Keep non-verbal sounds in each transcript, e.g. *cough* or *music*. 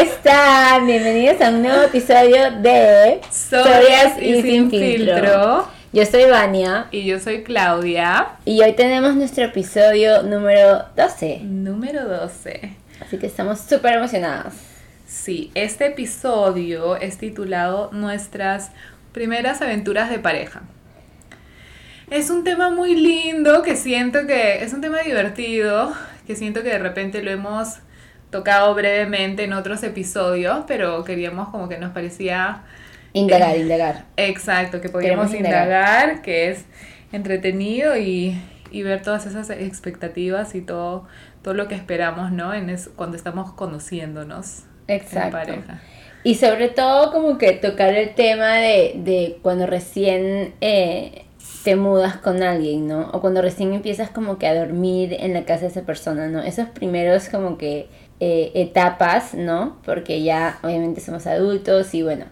gente, ¿cómo están? Bienvenidos a un nuevo episodio de Sobrias y, sin, filtro. Yo soy Vania. Y yo soy Claudia. Y hoy tenemos nuestro episodio número 12. Número 12. Así que estamos súper emocionados. Sí, este episodio es titulado Nuestras primeras aventuras de pareja. Es un tema muy lindo que siento que es un tema divertido, que siento que de repente lo hemos tocado brevemente en otros episodios, pero queríamos como que nos parecía... Indagar, indagar. Exacto, que podíamos indagar. que es entretenido y, ver todas esas expectativas y todo, todo lo que esperamos, ¿no? En cuando estamos conociéndonos Exacto. en pareja. Y sobre todo como que tocar el tema de, de cuando recién eh, te mudas con alguien, ¿no? O cuando recién empiezas como que a dormir en la casa de esa persona, ¿no? Esos primeros como que eh, etapas, ¿no? Porque ya obviamente somos adultos y bueno,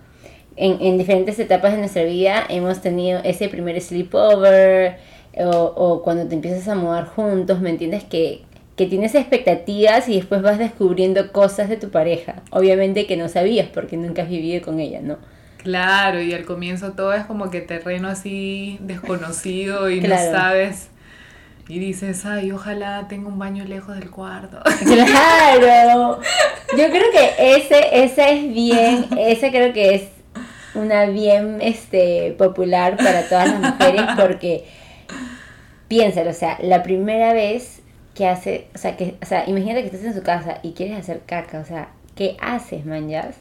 en, en, diferentes etapas de nuestra vida hemos tenido ese primer sleepover o, o cuando te empiezas a mudar juntos, ¿me entiendes? Que, que tienes expectativas y después vas descubriendo cosas de tu pareja. Obviamente que no sabías porque nunca has vivido con ella, ¿no? Claro, y al comienzo todo es como que terreno así desconocido y no sabes y dices, ay, ojalá tenga un baño lejos del cuarto. *laughs* Claro. Yo creo que ese, ese es bien, ese creo que es una bien este, popular para todas las mujeres porque piénsalo, o sea, la primera vez que hace, o sea, que, o sea, imagínate que estás en su casa y quieres hacer caca, o sea, ¿qué haces, manjas?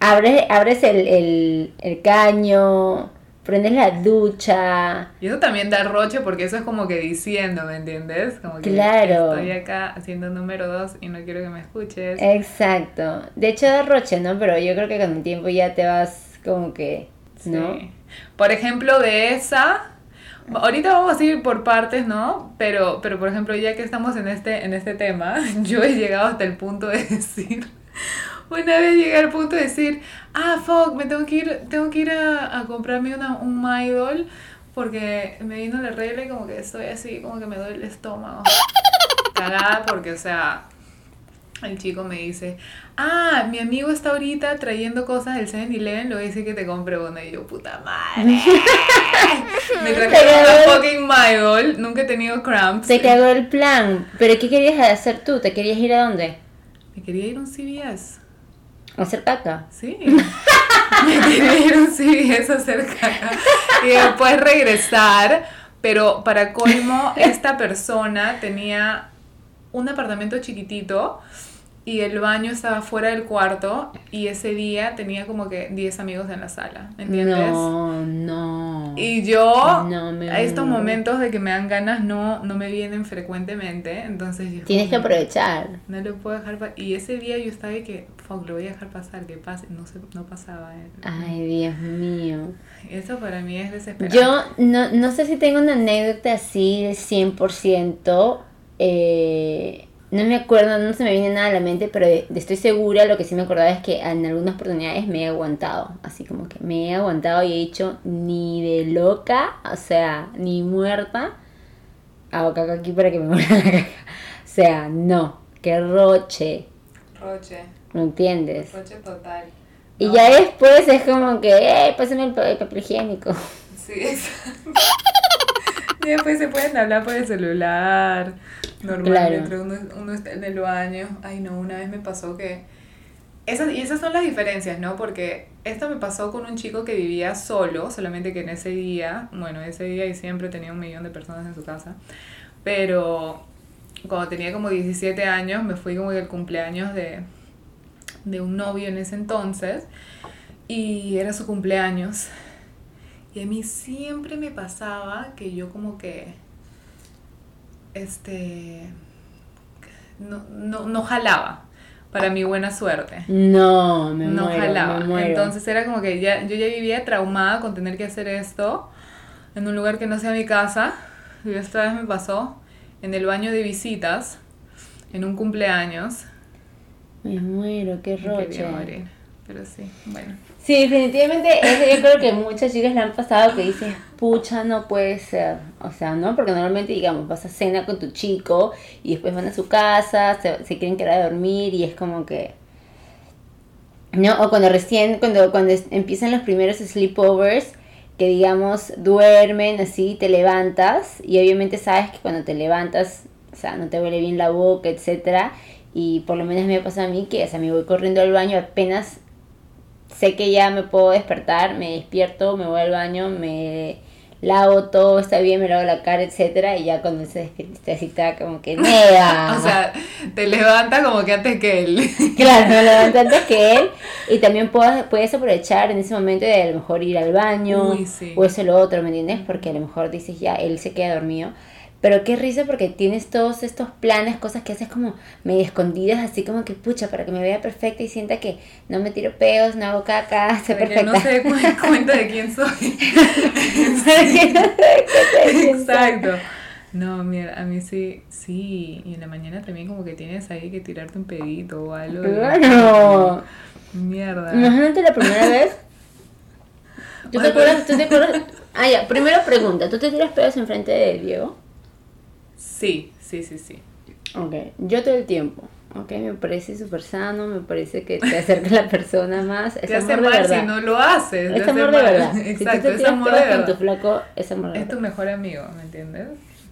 Abres, abres el, el, el caño, prendes la ducha. Y eso también da roche porque eso es como que diciendo, ¿me entiendes? Como que claro. estoy acá haciendo número dos y no quiero que me escuches. Exacto. De hecho da roche, ¿no? Pero yo creo que con el tiempo ya te vas como que, ¿no? Sí. Por ejemplo, de esa... Ahorita vamos a ir por partes, ¿no? Pero, pero por ejemplo, ya que estamos en este, en este tema, *laughs* yo he llegado hasta el punto de decir, una vez llegué al punto de decir, ah, fuck, me tengo que ir, tengo que ir a, a comprarme una, un Mydol porque me vino la regla y como que estoy así, como que me duele el estómago. Cagada porque, o sea, el chico me dice, ah, mi amigo está ahorita trayendo cosas del 7-Eleven, lo dice que te compre uno. Y yo, puta madre. *laughs* me trajeron una fucking Mydol, nunca he tenido cramps. Te cagó el plan. ¿Pero qué querías hacer tú? ¿Te querías ir a dónde? Me quería ir a un CVS. ¿Hacer caca? Sí. *laughs* Me quería ir un a hacer caca. Y después regresar. Pero para colmo, esta persona tenía un apartamento chiquitito y el baño estaba fuera del cuarto y ese día tenía como que 10 amigos en la sala, ¿entiendes? No, no. Y yo a estos momentos de que me dan ganas no, no me vienen frecuentemente, entonces yo Tienes que aprovechar. No lo puedo dejar Y ese día yo estaba de que, fuck, lo voy a dejar pasar, que pase, no, se, no pasaba. Eh. Ay, Dios mío. Eso para mí es desesperante. Yo no, no sé si tengo una anécdota así de 100%, eh no me acuerdo, no se me viene nada a la mente, pero estoy segura, lo que sí me acordaba es que en algunas oportunidades me he aguantado, así como que me he aguantado y he dicho ni de loca, o sea, ni muerta, hago caca aquí para que me *laughs* muera la caca. O sea, no, que roche. Roche. ¿No entiendes? Roche total. Y ya después es como que, eh, pásame el, papel higiénico. *laughs* Sí, exacto. *laughs* y después se pueden hablar por el celular Normalmente uno, uno está en el baño. Ay, no, una vez me pasó que... Esas, y esas son las diferencias, ¿no? Porque esto me pasó con un chico que vivía solo, solamente que en ese día, bueno, ese día y siempre tenía un millón de personas en su casa, pero cuando tenía como 17 años me fui como el cumpleaños de, de un novio en ese entonces y era su cumpleaños. Y a mí siempre me pasaba que yo como que este, no, no, no jalaba para mi buena suerte. No, me no jalaba. Entonces era como que ya, yo ya vivía traumada con tener que hacer esto en un lugar que no sea mi casa. Y esta vez me pasó en el baño de visitas, en un cumpleaños. Me muero, qué roche. Pero sí, bueno. Sí, definitivamente eso yo creo que muchas chicas le han pasado que dicen, pucha, no puede ser. O sea, ¿no? Porque normalmente, digamos, vas a cena con tu chico y después van a su casa, se, quieren quedar a dormir y es como que No, o cuando recién, cuando, cuando empiezan los primeros sleepovers, que digamos duermen así, te levantas y obviamente sabes que cuando te levantas, o sea, no te huele bien la boca, etcétera, y por lo menos me pasa a mí que, o sea, me voy corriendo al baño apenas sé que ya me puedo despertar, me despierto, me voy al baño, me lavo todo, está bien, me lavo la cara, etcétera, y ya cuando se despierta así está como que nea. *laughs* O sea, te levanta como que antes que él. *laughs* Claro, me levanto antes que él y también puedes, puedes aprovechar en ese momento de a lo mejor ir al baño Uy, sí. o eso lo otro, ¿me entiendes? Porque a lo mejor dices ya, él se queda dormido. Pero qué risa porque tienes todos estos planes, cosas que haces como medio escondidas, así como que pucha, para que me vea perfecta y sienta que no me tiro peos, no hago caca, *laughs* sé que perfecta. no se dé cu- *laughs* cuenta de quién soy. *laughs* Para que no se dé cuenta de quién soy. Exacto. No, mira, a mí sí, sí. Y en la mañana también como que tienes ahí que tirarte un pedito o algo. y- Claro. Mierda. Imagínate la primera vez. ¿Tú te acuerdas? ¿Tú te acuerdas? Ah, ya. Primera pregunta. ¿Tú te tiras pedos enfrente de Diego? Sí, sí, sí, sí. Ok. Yo todo el tiempo. Ok, me parece súper sano, me parece que te acerca a la persona más. *laughs* Es Te hace amor de mal verdad. si no lo haces. *laughs* te es hace amor de verdad. si tú Exacto, te es amor de pedos con tu verdad. flaco, es amor de Es verdad. tu mejor amigo, ¿me entiendes?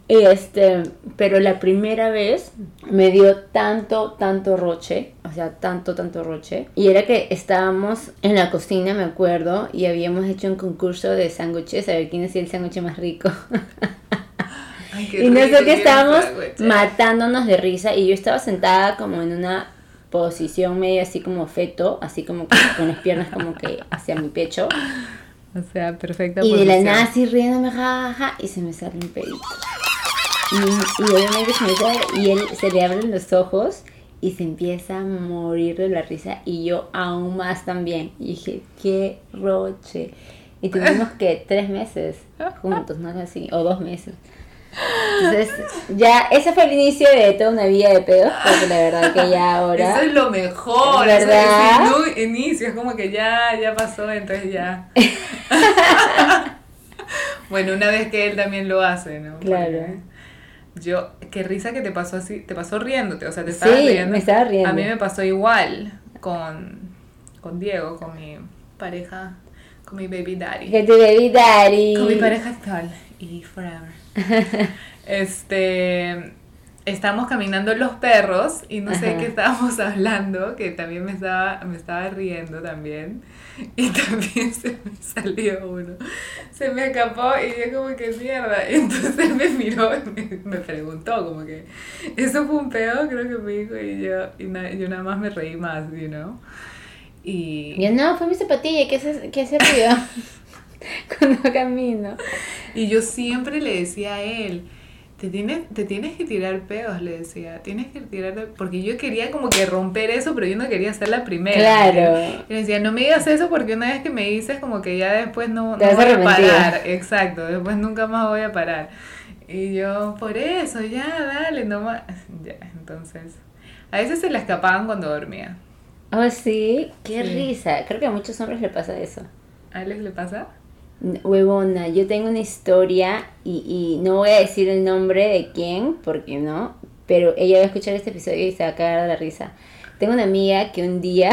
Y este, pero la primera vez me dio tanto, tanto roche, o sea, tanto, tanto roche. Y era que estábamos en la cocina, me acuerdo, y habíamos hecho un concurso de sándwiches, a ver quién hacía el sándwich más rico. *laughs* Ay, qué y nosotros quiero estábamos matándonos de risa y yo estaba sentada como en una posición medio así como feto, así como que con las piernas como que hacia mi pecho. O sea, perfecta Y de la nada así riéndome, jajaja, y se me sale un pedito. Y, y obviamente se me sale, y él se le abren los ojos y se empieza a morir de la risa y yo aún más también. Y dije, qué roche. Y tuvimos que tres meses juntos, ¿no? Así, o dos meses. Entonces, ya, ese fue el inicio de toda una vida de pedos, porque la verdad que ya ahora... Eso es lo mejor, ¿Verdad? eso es el inicio, es como que ya, ya pasó, entonces ya. *laughs* bueno, una vez que él también lo hace, ¿no? Claro. Porque Yo, qué risa que te pasó así, te pasó riéndote, o sea, te estabas Sí, riendo. me estaba riendo. A mí me pasó igual con, con Diego, con mi pareja, con mi baby daddy. Que tu baby daddy. Con mi pareja actual y forever. *laughs* este. Estábamos caminando los perros y no sé Ajá. qué estábamos *laughs* hablando, que también me estaba, me estaba riendo también. *laughs* Y también se me salió uno. Se me escapó y yo como que mierda. Entonces me miró y me, me preguntó como que, ¿eso fue un pedo? Creo que me dijo y yo, y na- yo nada más me reí más, you know. Y, Yo no, fue mi zapatilla, ¿qué hace, qué ruido? *laughs* Cuando camino. Y yo siempre le decía a él, te tienes, te tienes que tirar pedos, le decía, tienes que tirar, porque yo quería como que romper eso, pero yo no quería ser la primera. Claro. Y le decía, no me digas eso porque una vez que me dices como que ya después no, Te no voy a parar. Exacto, después nunca más voy a parar. Y yo, por eso, ya, dale, nomás. *laughs* Ya, entonces, a veces se la escapaban cuando dormía. Oh, sí, qué Sí. risa. Creo que a muchos hombres le pasa eso. ¿A Alex le pasa? Huevona, yo tengo una historia y, y no voy a decir el nombre de quién, porque no, pero ella va a escuchar este episodio y se va a cagar de la risa. Tengo una amiga que un día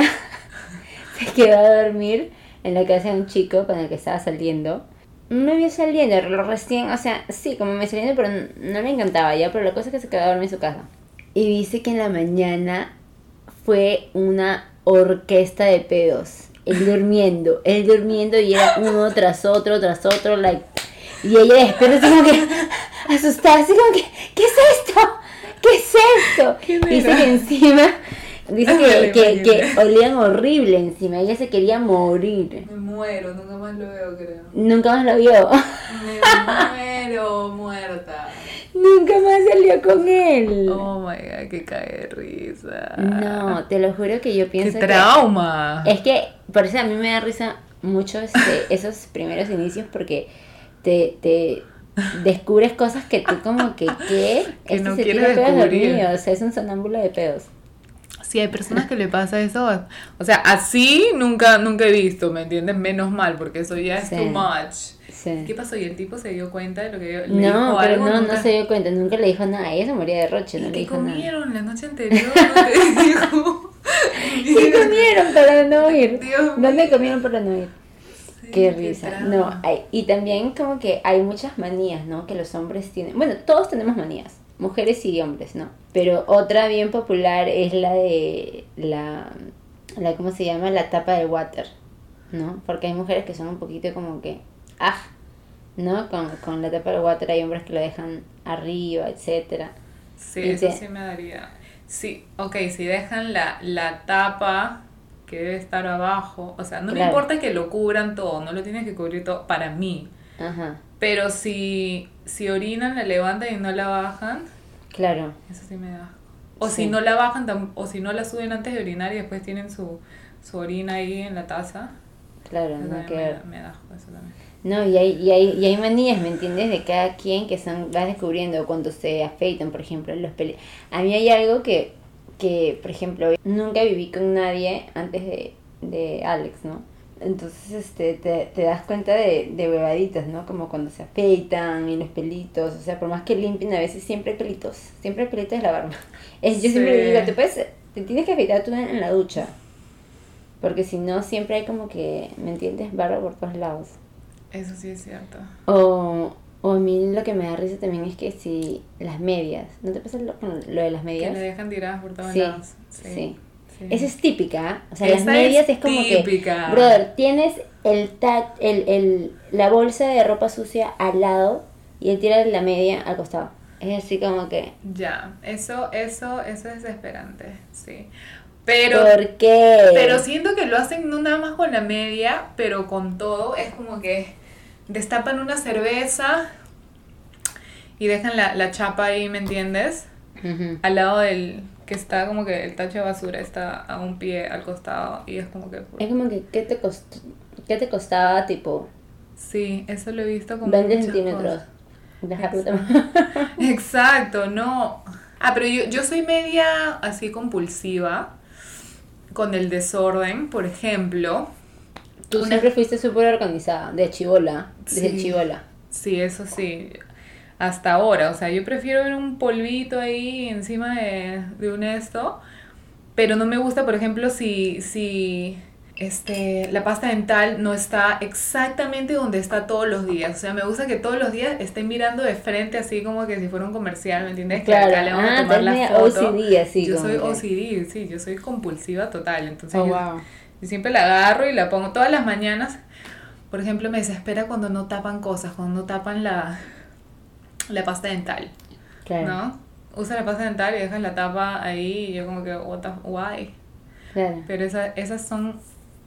*laughs* se quedó a dormir en la casa de un chico con el que estaba saliendo. No vio saliendo, lo recién, o sea, sí, como me saliendo, pero no le encantaba ya, pero la cosa es que se quedó a dormir en su casa. Y dice que en la mañana fue una orquesta de pedos. Él durmiendo, él durmiendo y era uno tras otro, tras otro, like. Y ella despierta como que asustada, así como que, ¿qué es esto? ¿Qué es esto? ¿Quién Dice que encima, dice *laughs* que, que, que olían horrible encima, ella se quería morir. Me muero, nunca más lo veo, creo. Nunca más lo vio, Me muero muerta. Nunca más salió con él. Oh my god, que cae de risa. No, te lo juro que yo ¡Qué pienso que... trauma! Es que, por eso a mí me da risa mucho este, *laughs* esos primeros inicios porque te, te descubres cosas que tú como que, *laughs* ¿qué? Que Este no se quieres tira descubrir. dormido, o sea, es un sonámbulo de pedos. Sí, hay personas que le pasa eso. O sea, así nunca, nunca he visto, ¿me entiendes? Menos mal, porque eso ya es Sí. too much. Sí. ¿Qué pasó? ¿Y el tipo se dio cuenta de lo que le No, dijo pero algo? no, Nunca- no se dio cuenta, nunca le dijo nada, ella se moría de roche, ¿Y no le dijo nada. comieron la noche anterior? No te *laughs* dijo. ¿Qué comieron para no ir? *laughs* Dios ¿Dónde comieron para no ir? Sí, Qué risa. No, hay- y también como que hay muchas manías, ¿no? Que los hombres tienen. Bueno, todos tenemos manías, mujeres y hombres, ¿no? Pero otra bien popular es la de la, la ¿cómo se llama? La tapa del water, ¿no? Porque hay mujeres que son un poquito como que, ah, ¿no? Con, con la tapa del water hay hombres que lo dejan arriba, etcétera. Sí, Y eso sí me daría. Sí, ok, si dejan la, la tapa que debe estar abajo, o sea, no me Claro. importa que lo cubran todo, no lo tienes que cubrir todo para mí. Ajá, Pero si, si orinan, la levantan y no la bajan, claro. eso sí me da. O Sí. si no la bajan, o si no la suben antes de orinar y después tienen su, su orina ahí en la taza, Claro, eso no que me, da- me da eso también. No, y hay, y hay, y hay manías, ¿me entiendes? De cada quien que son, vas descubriendo cuando se afeitan, por ejemplo, los peli A mí hay algo que, que, por ejemplo, nunca viví con nadie antes de, de Alex, ¿no? Entonces, este, te, te das cuenta de, de huevaditas, ¿no? Como cuando se afeitan y los pelitos, o sea, por más que limpien, a veces siempre hay pelitos, siempre hay pelitos en la barba. *laughs* Es, yo siempre digo, te puedes, te tienes que afeitar tú en, en la ducha, porque si no, siempre hay como que, ¿me entiendes? Barba por todos lados. Eso sí es cierto. O, o a mí lo que me da risa también es que si las medias, ¿no te pasa lo, lo de las Que medias? le dejan tiradas por todos Sí, lados. sí. sí. Esa es típica, ¿ah? o sea, las medias es es, como típica. que, brother, tienes el, ta- el, el la bolsa de ropa sucia al lado y él tira la media al costado. Es así como que, Ya, eso, eso, eso es desesperante, sí. Pero, ¿por qué? pero siento que lo hacen no nada más con la media, pero con todo. Es como que destapan una cerveza y dejan la, la chapa ahí, ¿me entiendes? Al lado del que está como que el tacho de basura está a un pie al costado y es como que... Es como que, ¿qué te, costó, ¿qué te costaba, tipo, Sí, eso lo he visto como 20 muchas centímetros? *laughs* también. *laughs* Exacto, no. Ah, pero yo, yo soy media así compulsiva con el desorden, por ejemplo. Tú Una- siempre fuiste súper organizada, de chivola, desde Sí. chivola. Sí, eso sí. Hasta ahora, o sea, yo prefiero ver un polvito ahí encima de, de un esto, pero no me gusta, por ejemplo, si, si este, la pasta dental no está exactamente donde está todos los días. O sea, me gusta que todos los días estén mirando de frente, así como que si fuera un comercial, ¿me entiendes? Que Claro, acá le vamos ah, a tomar tú la foto. OCD, así yo soy que- OCD, sí, yo soy compulsiva total. Entonces, Oh, yo- wow. Y siempre la agarro y la pongo todas las mañanas. Por ejemplo, me desespera cuando no tapan cosas, cuando no tapan la, la pasta dental, Claro, ¿no? Usa la pasta dental y dejas la tapa ahí y yo como que, what the, why? claro, Pero esa, esas son,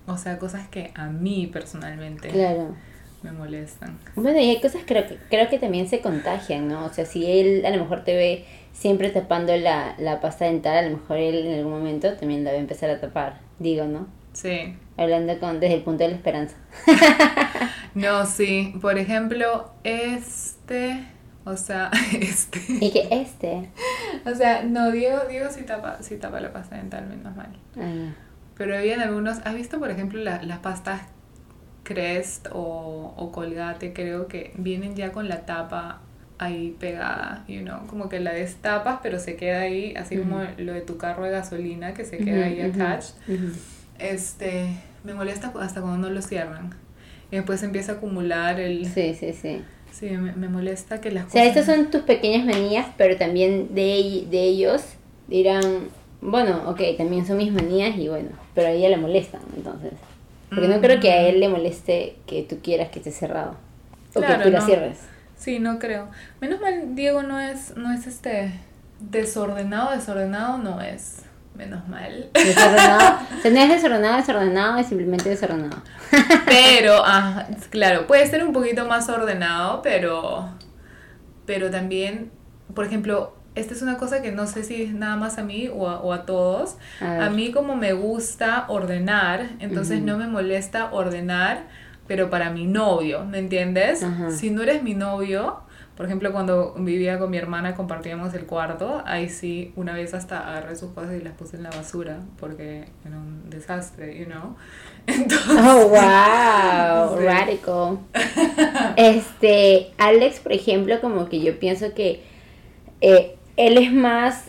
o sea, cosas que a mí personalmente claro. me molestan. Bueno, y hay cosas que creo, que creo que también se contagian, ¿no? O sea, si él a lo mejor te ve siempre tapando la, la pasta dental, a lo mejor él en algún momento también la va a empezar a tapar, digo, ¿no? Sí. Hablando con, desde el punto de la esperanza. *laughs* No, sí. Por ejemplo, este, o sea, *laughs* este. Y que este... O sea, no, Diego, Diego sí tapa, sí tapa la pasta dental, menos mal. ah, Pero habían algunos, ¿has visto por ejemplo la- las pastas Crest o, o Colgate? Creo que vienen ya con la tapa ahí pegada, you know, como que la destapas pero se queda ahí, así como lo de tu carro de gasolina que se queda ahí attached. ujú. Este, me molesta hasta cuando no lo cierran. Y después empieza a acumular el... Sí, sí, sí. Sí, me, me molesta que las O sea, cosas... estas son tus pequeñas manías, pero también de, de ellos dirán, bueno, ok, también son mis manías y bueno, pero a ella le molestan, entonces. Porque no creo que a él le moleste que tú quieras que esté cerrado. O Claro, que tú la no. cierres. Sí, no creo. Menos mal, Diego no es, no es este desordenado, desordenado no es. Menos mal. Desordenado. O sea, no es desordenado, desordenado, es simplemente desordenado. *laughs* Pero, ah, claro, puede ser un poquito más ordenado, pero, pero también, por ejemplo, esta es una cosa que no sé si es nada más a mí o a, o a todos. A mí como me gusta ordenar, entonces no me molesta ordenar, pero para mi novio, ¿me entiendes? Si no eres mi novio, por ejemplo, cuando vivía con mi hermana compartíamos el cuarto, ahí sí, una vez hasta agarré sus cosas y las puse en la basura, porque era un desastre, you know. *laughs* Entonces, Oh, wow, *laughs* Sí. radical. *laughs* Este, Alex, por ejemplo, como que yo pienso que eh, él es más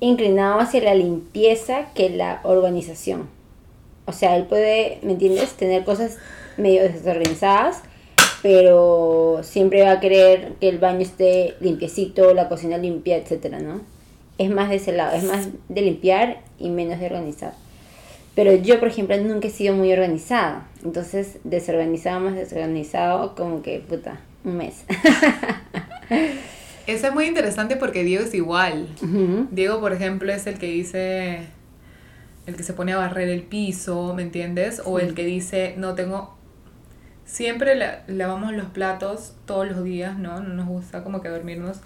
inclinado hacia la limpieza que la organización. O sea, él puede, ¿me entiendes?, tener cosas medio desorganizadas, pero siempre va a querer que el baño esté limpiecito, la cocina limpia, etcétera, ¿no? Es más de ese lado, es más de limpiar y menos de organizar. Pero yo, por ejemplo, nunca he sido muy organizada. Entonces, desorganizado más desorganizado, como que, puta, un mes. *laughs* Eso es muy interesante porque Diego es igual. Diego, por ejemplo, es el que dice, el que se pone a barrer el piso, ¿me entiendes? O el que dice, no tengo... Siempre lavamos los platos todos los días, ¿no? No nos gusta como que dormirnos.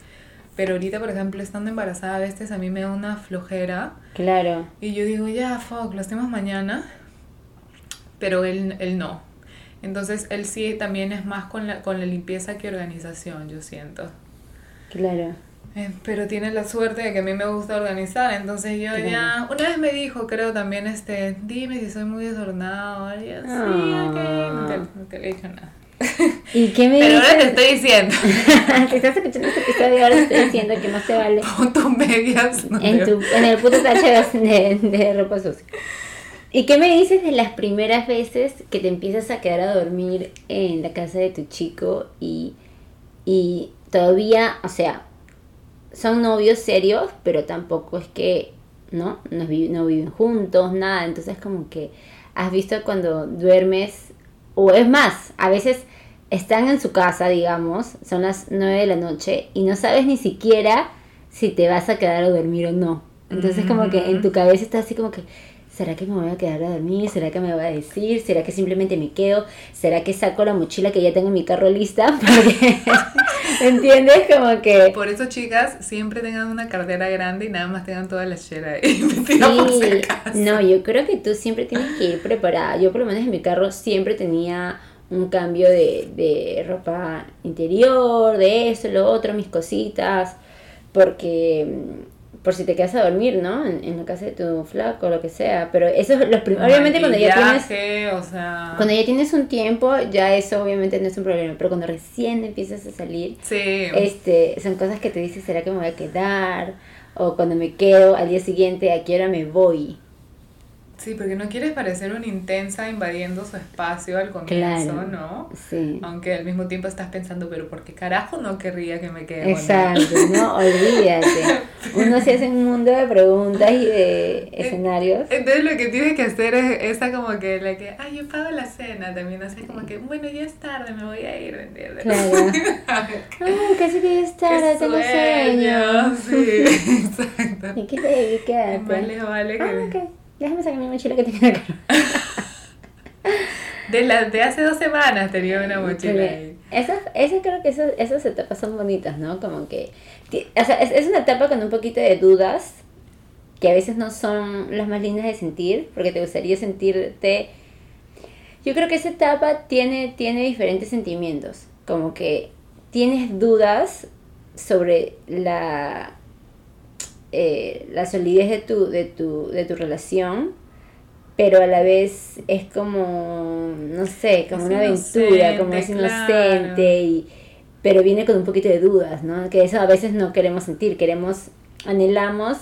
Pero ahorita, por ejemplo, estando embarazada, a veces a mí me da una flojera. Claro. Y yo digo, ya, fuck, lo hacemos mañana. Pero él, él no. Entonces, él sí también es más con la, con la limpieza que organización, yo siento. Claro. Eh, pero tiene la suerte de que a mí me gusta organizar, entonces yo ya, una vez me dijo, creo también, este, dime si soy muy desordenado, y así, ah. ok, no te, le he dicho nada. ¿Y qué me Pero ahora te estoy diciendo. *laughs* si estás escuchando este episodio, ahora te estoy diciendo que no se vale. *laughs* Pon tus medias. en, tu, en el puto tacho de, de ropa sucia. ¿Y qué me dices de las primeras veces que te empiezas a quedar a dormir en la casa de tu chico y, y todavía, o sea, son novios serios, pero tampoco es que, ¿no? No, no viven juntos, nada. Entonces como que has visto cuando duermes, o es más, a veces están en su casa, digamos, son las 9 de la noche y no sabes ni siquiera si te vas a quedar a dormir o no. Entonces como que en tu cabeza está así como que, ¿será que me voy a quedar a dormir? ¿Será que me va a decir? ¿Será que simplemente me quedo? ¿Será que saco la mochila que ya tengo en mi carro lista? *laughs* Porque, *laughs* ¿entiendes? Como que... Por eso, chicas, siempre tengan una cartera grande y nada más tengan toda la chera ahí. *laughs* Sí, no, yo creo que tú siempre tienes que ir preparada. Yo por lo menos en mi carro siempre tenía un cambio de, de ropa interior, de eso, lo otro, mis cositas, porque por si te quedas a dormir, ¿no? En, la casa de tu flaco, o lo que sea. Pero eso es los Obviamente cuando ya tienes... O sea... Cuando ya tienes un tiempo, ya eso obviamente no es un problema. Pero cuando recién empiezas a salir, sí. este, son cosas que te dices, ¿será que me voy a quedar? O cuando me quedo al día siguiente, ¿a qué hora me voy? Sí, porque no quieres parecer una intensa invadiendo su espacio al comienzo, ¿no? Sí. Aunque al mismo tiempo estás pensando, pero ¿por qué carajo no querría que me quede Exacto, no, olvídate. *laughs* Uno se hace un mundo de preguntas y de escenarios. Entonces lo que tienes que hacer es esa como que la que, ay, yo pago la cena también, así como que, bueno, ya es tarde, me voy a ir, ¿me entiendes? Claro. *laughs* Ay, casi que ya es tarde, tengo sueño. Sí, *laughs* exacto. ¿Y qué te quédate? Más le vale que... Ah, okay. Déjame sacar mi mochila que tengo acá. *laughs* De, la, de hace dos semanas tenía una mochila ahí. Esas, esas creo que esas, esas etapas son bonitas, ¿no? Como que... O sea, es, es una etapa con un poquito de dudas, que a veces no son las más lindas de sentir, porque te gustaría sentirte... Yo creo que esa etapa tiene, tiene diferentes sentimientos, como que tienes dudas sobre la eh, la solidez de tu, de, tu, de tu relación, pero a la vez es como, no sé, como una aventura, como es inocente, y, pero viene con un poquito de dudas, ¿no? Que eso a veces no queremos sentir, queremos, anhelamos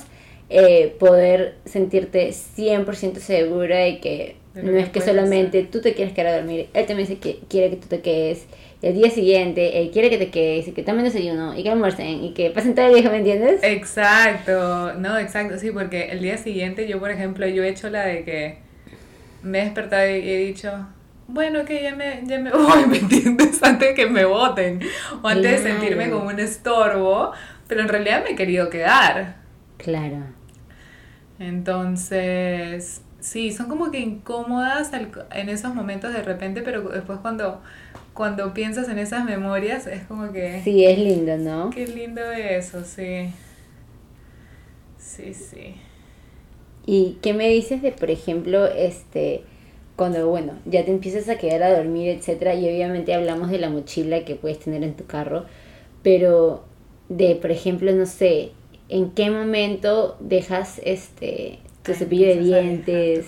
eh, poder sentirte 100% segura y que no es que solamente tú te quieres quedar a dormir, él también se quiere que tú te quedes el día siguiente él quiere que te quedes y que tomen desayuno y que almuercen y que pasen todo el día, ¿me entiendes? Exacto, no, exacto, sí, porque el día siguiente yo, por ejemplo, yo he hecho la de que me he despertado y he dicho, bueno, que ya me, ya me *laughs* voy, ¿me entiendes? Antes de que me voten o antes de sentirme como un estorbo, pero en realidad me he querido quedar. Claro. Entonces, sí, son como que incómodas en esos momentos de repente, pero después cuando cuando piensas en esas memorias es como que... Sí, es lindo, ¿no? Qué lindo eso, sí. Sí, sí. ¿Y qué me dices de, por ejemplo, este, cuando, bueno, ya te empiezas a quedar a dormir, etcétera, y obviamente hablamos de la mochila que puedes tener en tu carro, pero de, por ejemplo, no sé, ¿en qué momento dejas este tu cepillo de dientes?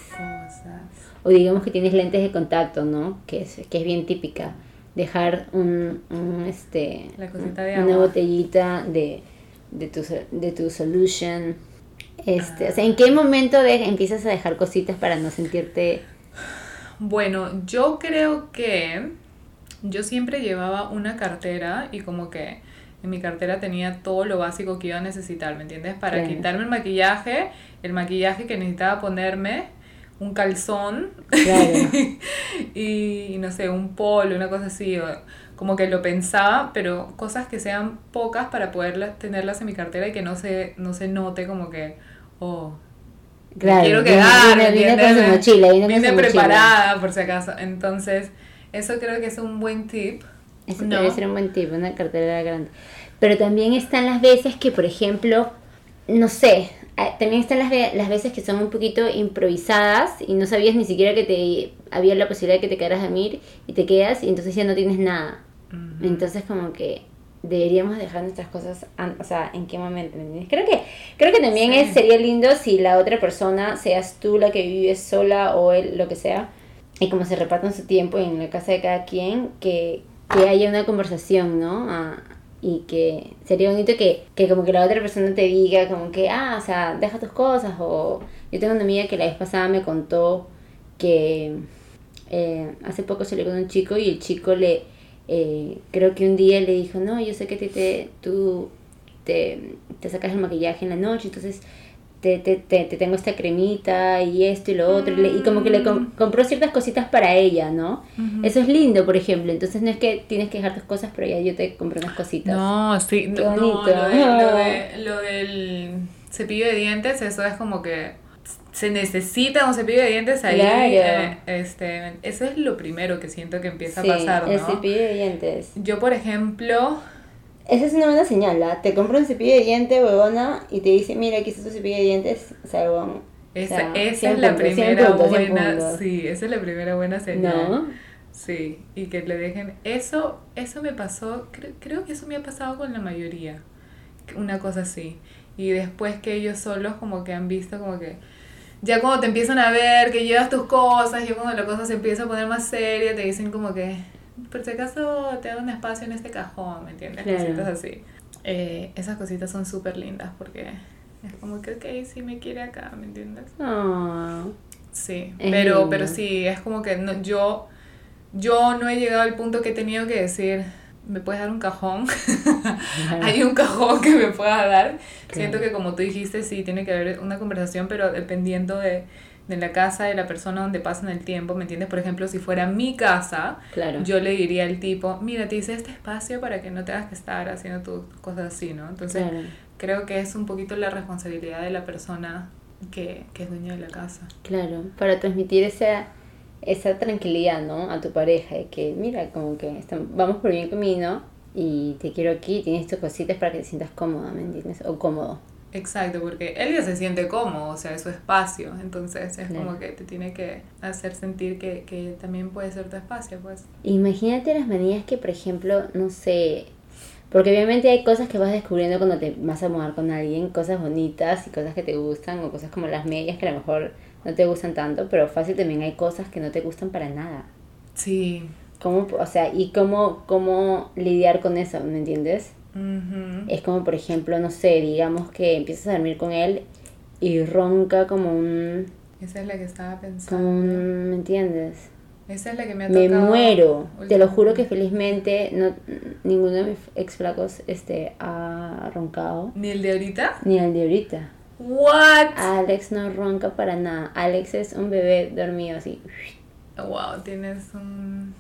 O digamos que tienes lentes de contacto, ¿no? Que es, que es bien típica dejar un, este, una botellita de, de, tu, de tu solution. Este, o sea, ¿en qué momento de, empiezas a dejar cositas para no sentirte... Bueno, yo creo que yo siempre llevaba una cartera y como que en mi cartera tenía todo lo básico que iba a necesitar, ¿me entiendes? Para quitarme el maquillaje, el maquillaje que necesitaba ponerme, un calzón Claro. *laughs* y no sé, un polo, una cosa así, o como que lo pensaba, pero cosas que sean pocas para poder tenerlas en mi cartera y que no se, no se note como que, oh, Claro, quiero quedar, viene- ¿me viene con entiendes? su mochila, viene con Vine su mochila. preparada por si acaso. Entonces, eso creo que es un buen tip. Eso No. podría ser un buen tip, una cartera grande. Pero también están las veces que, por ejemplo, no sé, también están las, las veces que son un poquito improvisadas y no sabías ni siquiera que te había la posibilidad de que te quedaras a dormir y te quedas y entonces ya no tienes nada. Entonces como que deberíamos dejar nuestras cosas, o sea, ¿en qué momento? Creo que creo que también Sí. es, sería lindo si la otra persona, seas tú la que vives sola o él, lo que sea, y como se repartan su tiempo en la casa de cada quien, que, que haya una conversación, ¿no? Ah, y que sería bonito que, que como que la otra persona te diga como que, ah, o sea, deja tus cosas, o yo tengo una amiga que la vez pasada me contó que eh, hace poco salió con un chico y el chico le, eh, creo que un día le dijo, no, yo sé que te, te, tú te, te sacas el maquillaje en la noche, entonces te, te, te, te tengo esta cremita y esto y lo otro, y, le- y como que le com- compró ciertas cositas para ella, ¿no? Eso es lindo, por ejemplo, entonces no es que tienes que dejar tus cosas, pero ya yo te compré unas cositas. No, sí, Qué no, lo, de- lo de- lo del cepillo de dientes, eso es como que se necesita un cepillo de dientes ahí. Claro. eh, este, eso es lo primero que siento que empieza Sí, a pasar, el ¿no? cepillo de dientes. Yo, por ejemplo, Esa es una buena señal, ¿ah? Te compra un cepillo de dientes, huevona, y te dice, mira, aquí está tu cepillo de dientes, o sea, huevón. esa, O sea, esa 100 es la puntos, 100 primera puntos, 100 buena, sí, esa es la primera buena señal. ¿No? Sí, y que le dejen. Eso, eso me pasó, cre- creo que eso me ha pasado con la mayoría. Una cosa así. Y después que ellos solos como que han visto como que. Ya cuando te empiezan a ver que llevas tus cosas, ya cuando la cosa se empieza a poner más seria, te dicen como que, por si acaso te da un espacio en este cajón, ¿me entiendes? Claro. Cositas así. Eh, esas cositas son súper lindas porque es como que, ok, sí me quiere acá, ¿me entiendes? Ah. Sí, pero, lindo. pero sí, es como que no, yo, yo no he llegado al punto que he tenido que decir, ¿me puedes dar un cajón? *laughs* Hay un cajón que me pueda dar. Siento que como tú dijiste, sí, tiene que haber una conversación, pero dependiendo de, de la casa, de la persona donde pasan el tiempo, ¿me entiendes? Por ejemplo, si fuera mi casa, Claro. yo le diría al tipo, mira, te hice este espacio para que no tengas que estar haciendo tus cosas así, ¿no? Entonces, Claro. creo que es un poquito la responsabilidad de la persona que, que es dueña de la casa. Claro, para transmitir esa, esa tranquilidad, ¿no? A tu pareja, de que mira, como que estam- vamos por bien camino y te quiero aquí, tienes tus cositas para que te sientas cómoda, ¿me entiendes? O cómodo. Exacto, porque él ya se siente cómodo, o sea, es su espacio, entonces es Claro. como que te tiene que hacer sentir que, que también puede ser tu espacio, pues. Imagínate las manías que, por ejemplo, no sé, porque obviamente hay cosas que vas descubriendo cuando te vas a mudar con alguien, cosas bonitas y cosas que te gustan, o cosas como las medias que a lo mejor no te gustan tanto, pero fácil también hay cosas que no te gustan para nada. Sí. ¿Cómo, o sea, y cómo, cómo lidiar con eso, ¿me entiendes? Ujú. Es como, por ejemplo, no sé, digamos que empiezas a dormir con él y ronca como un... Esa es la que estaba Como pensando. un ¿Me entiendes? Esa es la que me ha Me tocado. muero. Te lo juro que felizmente no, ninguno de mis ex flacos este, ha roncado. ¿Ni el de ahorita? Ni el de ahorita. ¿What? Alex no ronca para nada. Alex es un bebé dormido así. Wow, tienes un...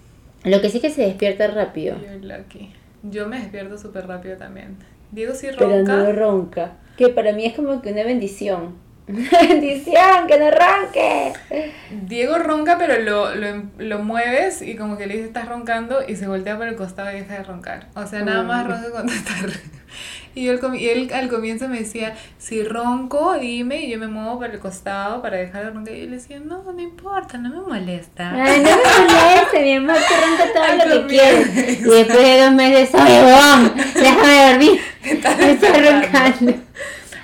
Lo que sí que se despierta rápido. You're lucky. Yo me despierto súper rápido también. Diego sí Pero ronca. no ronca. Que para mí es como que una bendición. *laughs* Bendición, que no ronque. Diego ronca, pero lo, lo, lo mueves y como que le dices estás roncando y se voltea para el costado y deja de roncar. O sea, nada más Mm. ronca cuando *laughs* está Y, yo y él al comienzo me decía, si ronco, dime, y yo me muevo para el costado para dejar de roncar. Y yo le decía, no, no importa, no me molesta. Ay, no me moleste, mi amor, que ronca todo Al lo que quieres. Y después de dos meses, oye, huevón, déjame dormir. *laughs* Me roncando.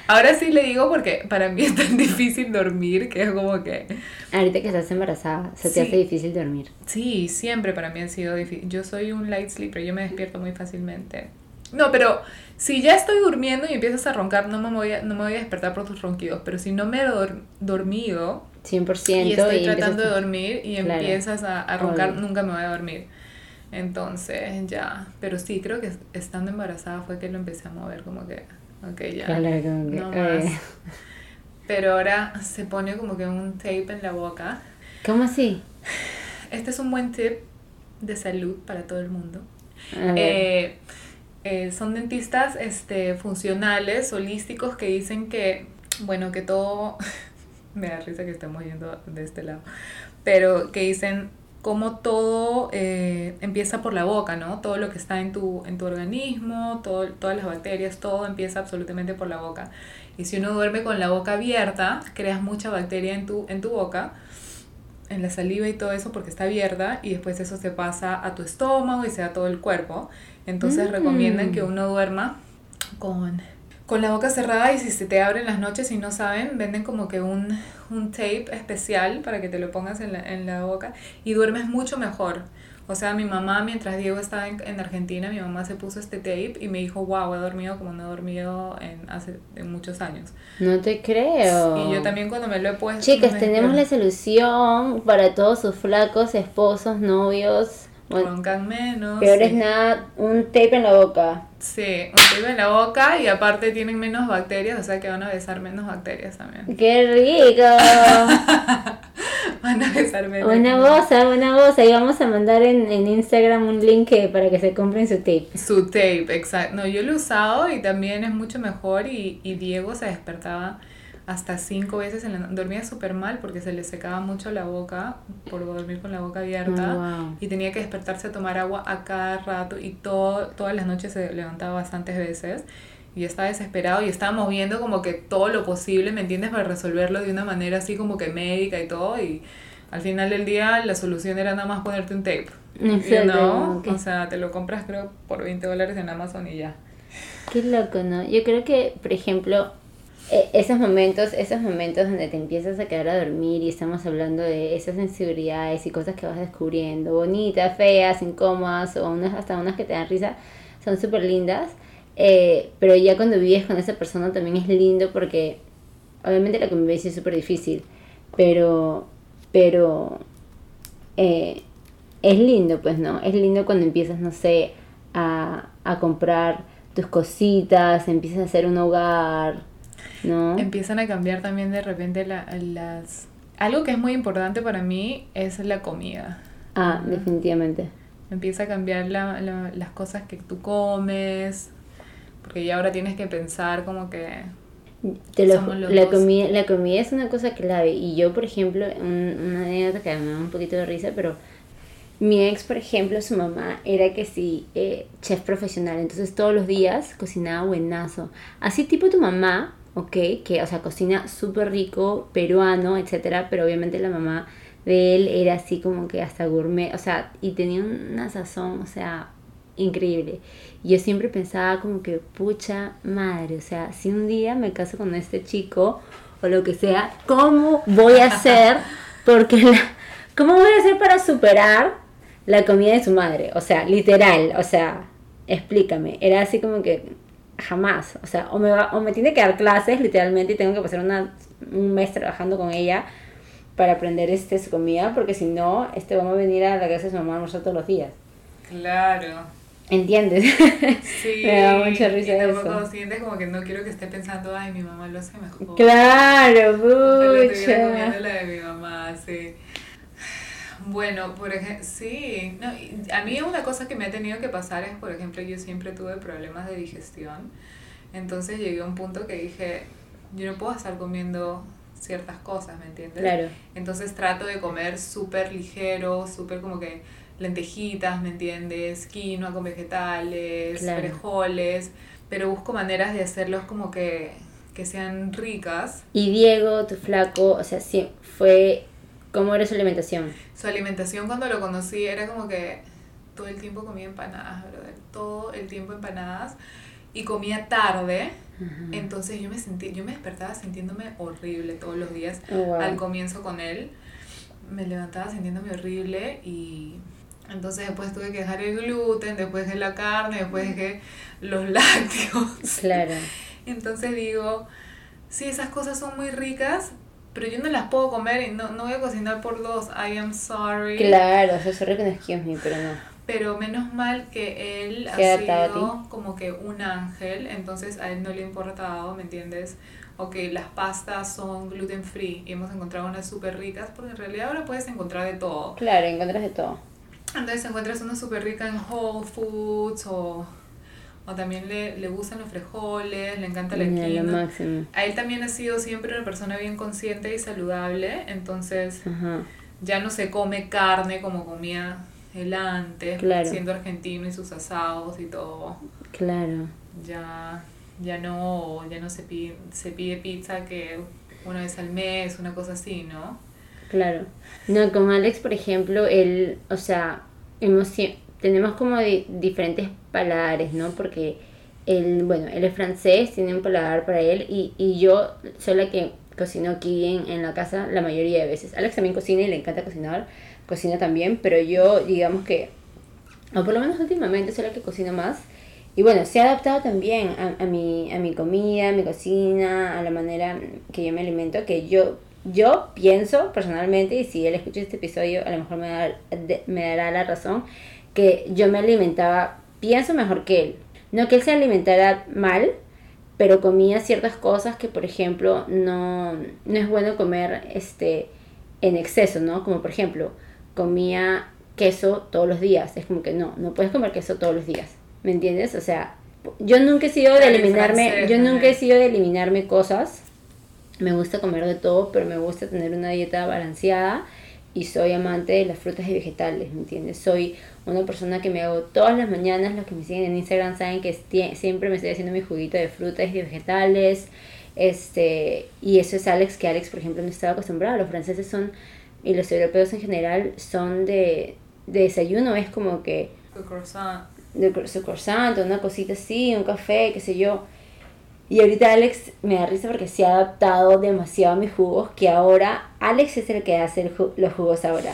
Ahora sí le digo porque para mí *laughs* es tan difícil dormir que es como que... Ahorita que estás embarazada, se te hace difícil dormir. Sí, siempre para mí ha sido difícil. Yo soy un light sleeper, yo me despierto muy fácilmente. No, pero si ya estoy durmiendo y empiezas a roncar, no me voy a, no me voy a despertar por tus ronquidos. Pero si no me he dor- dormido 100% y estoy y tratando de dormir y Claro. empiezas a, a roncar, Obvio. nunca me voy a dormir. Entonces, ya. Pero sí, creo que estando embarazada fue que lo empecé a mover, como que, ok, ya. Claro, no eh. más. Pero ahora se pone como que un tape en la boca. ¿Cómo así? Este es un buen tip de salud para todo el mundo. Eh, eh, son dentistas este, funcionales, holísticos, que dicen que, bueno, que todo, *laughs* me da risa que estemos yendo de este lado, pero que dicen como todo eh, empieza por la boca, ¿no? Todo lo que está en tu, en tu organismo, todo, todas las bacterias, todo empieza absolutamente por la boca. Y si uno duerme con la boca abierta, creas mucha bacteria en tu, en tu boca, en la saliva y todo eso porque está abierta y después eso se pasa a tu estómago y se da todo el cuerpo. Entonces Mm. recomiendan que uno duerma con, con la boca cerrada y si se te abre en las noches y no saben, venden como que un, un tape especial para que te lo pongas en la, en la boca y duermes mucho mejor. O sea, mi mamá, mientras Diego estaba en, en Argentina, mi mamá se puso este tape y me dijo, wow, he dormido como no he dormido en, hace en muchos años. No te creo. Y yo también cuando me lo he puesto... Chicas, tenemos la solución para todos sus flacos, esposos, novios. Bueno, Roncan menos. peor es nada, un tape en la boca. Sí, un tape en la boca y aparte tienen menos bacterias, o sea que van a besar menos bacterias también. ¡Qué rico! *laughs* Van a besar menos. Buena boza, buena boza. Y vamos a mandar en, en Instagram un link que- para que se compren su tape. Su tape, exacto. No, yo lo he usado y también es mucho mejor y, y Diego se despertaba hasta cinco veces en la no- Dormía súper mal porque se le secaba mucho la boca por dormir con la boca abierta. Oh, wow. Y tenía que despertarse a tomar agua a cada rato y todo, todas las noches se levantaba bastantes veces. Y estaba desesperado y estábamos viendo como que todo lo posible, ¿me entiendes? Para resolverlo de una manera así como que médica y todo. Y al final del día la solución era nada más ponerte un tape. ¿No? O sea, te lo compras creo por 20 dólares en Amazon y ya. Qué loco, ¿no? Yo creo que, por ejemplo, e- esos momentos, esos momentos donde te empiezas a quedar a dormir y estamos hablando de esas inseguridades y cosas que vas descubriendo, bonitas, feas, incómodas o unas, hasta unas que te dan risa, son súper lindas. Eh, pero ya cuando vives con esa persona también es lindo porque obviamente la convivencia es súper difícil, pero, pero eh, es lindo, pues, ¿no? Es lindo cuando empiezas, no sé, a, a comprar tus cositas, empiezas a hacer un hogar, ¿no? Empiezan a cambiar también de repente la- las... Algo que es muy importante para mí es la comida. Ah, definitivamente. Empieza a cambiar la- la- las cosas que tú comes, porque ya ahora tienes que pensar como que... Te lo Somos ju- los la, dos. comida, la comida es una cosa clave. Y yo, por ejemplo, un- una anécdota que me da un poquito de risa, pero mi ex, por ejemplo, su mamá era que sí, eh, chef profesional. Entonces todos los días cocinaba buenazo. Así tipo tu mamá, ¿ok? Que, o sea, cocina súper rico, peruano, etcétera. Pero obviamente la mamá de él era así como que hasta gourmet. O sea, y tenía una sazón, o sea, increíble. Y yo siempre pensaba como que, pucha madre, o sea, si un día me caso con este chico o lo que sea, ¿cómo voy a hacer? *laughs* Porque la, ¿cómo voy a hacer para superar la comida de su madre? O sea, literal, o sea, explícame. Era así como que jamás, o sea, o me, va, o me tiene que dar clases literalmente y tengo que pasar una, un mes trabajando con ella para aprender este, su comida, porque si no, este vamos a venir a la casa de su mamá a almorzar todos los días. Claro. ¿Entiendes? *laughs* Sí. Me da mucha risa y tampoco eso. sientes como que no quiero que esté pensando, ay, mi mamá lo hace mejor. Claro, Ojalá estuviera comiendo pucha. la de mi mamá, sí. Bueno, por ejemplo, sí. No, a mí una cosa que me ha tenido que pasar es, por ejemplo, yo siempre tuve problemas de digestión. Entonces llegué a un punto que dije, yo no puedo estar comiendo ciertas cosas, ¿me entiendes? Claro. Entonces trato de comer súper ligero, súper como que lentejitas, ¿me entiendes? Quinoa con vegetales, Claro. frijoles, pero busco maneras de hacerlos como que, que sean ricas. Y Diego, tu flaco, o sea, sí, fue. ¿Cómo era su alimentación? Su alimentación cuando lo conocí era como que todo el tiempo comía empanadas, brother. Todo el tiempo empanadas. Y comía tarde. Entonces yo me sentí, yo me despertaba sintiéndome horrible todos los días. Oh, wow. Al comienzo con él. Me levantaba sintiéndome horrible y, Entonces después tuve que dejar el gluten, después de la carne, después dejé los lácteos. Claro. *laughs* Entonces digo, sí, esas cosas son muy ricas, pero yo no las puedo comer y no, no voy a cocinar por dos. I am sorry. Claro, o sea, sorry con excuse me, pero no. Pero menos mal que él ha Se ha sido como que un ángel, entonces a él no le ha importado, ¿me entiendes? Ok, las pastas son gluten free y hemos encontrado unas súper ricas, porque en realidad ahora puedes encontrar de todo. Claro, encuentras de todo. Entonces encuentras una súper rica en Whole Foods o, o también le, le gustan los frijoles, le encanta la quinoa. A él también ha sido siempre una persona bien consciente y saludable, entonces Ajá. ya no se come carne como comía él antes, Claro. siendo argentino y sus asados y todo. Claro. Ya, ya no, ya no se pide, se pide pizza que una vez al mes, una cosa así, ¿no? Claro. No, con Alex, por ejemplo, él, o sea, hemos, sie- tenemos como di- diferentes paladares, ¿no? Porque él, bueno, él es francés, tiene un paladar para él y, y yo soy la que cocino aquí en, en la casa la mayoría de veces. Alex también cocina y le encanta cocinar, cocina también, pero yo, digamos que, o por lo menos últimamente soy la que cocina más. Y bueno, se ha adaptado también a, a, mi, a mi comida, a mi cocina, a la manera que yo me alimento, que yo, yo pienso personalmente, y si él escucha este episodio, a lo mejor me, da- me dará la razón, que yo me alimentaba, pienso mejor que él. No que él se alimentara mal, pero comía ciertas cosas que, por ejemplo, no, no es bueno comer este, en exceso, ¿no? Como por ejemplo, comía queso todos los días. Es como que no, no puedes comer queso todos los días. ¿Me entiendes? O sea, yo nunca he sido de eliminarme, francés, yo nunca he sido de eliminarme cosas. Me gusta comer de todo, pero me gusta tener una dieta balanceada y soy amante de las frutas y vegetales, ¿me entiendes? Soy una persona que me hago todas las mañanas, los que me siguen en Instagram saben que siempre me estoy haciendo mi juguito de frutas y vegetales, este, y eso es Alex, que Alex, por ejemplo, no estaba acostumbrado, los franceses son, y los europeos en general, son de, de desayuno, es como que El croissant. de su croissant, una cosita así, un café, qué sé yo. Y ahorita Alex me da risa porque se ha adaptado demasiado a mis jugos, que ahora Alex es el que hace el ju- los jugos ahora.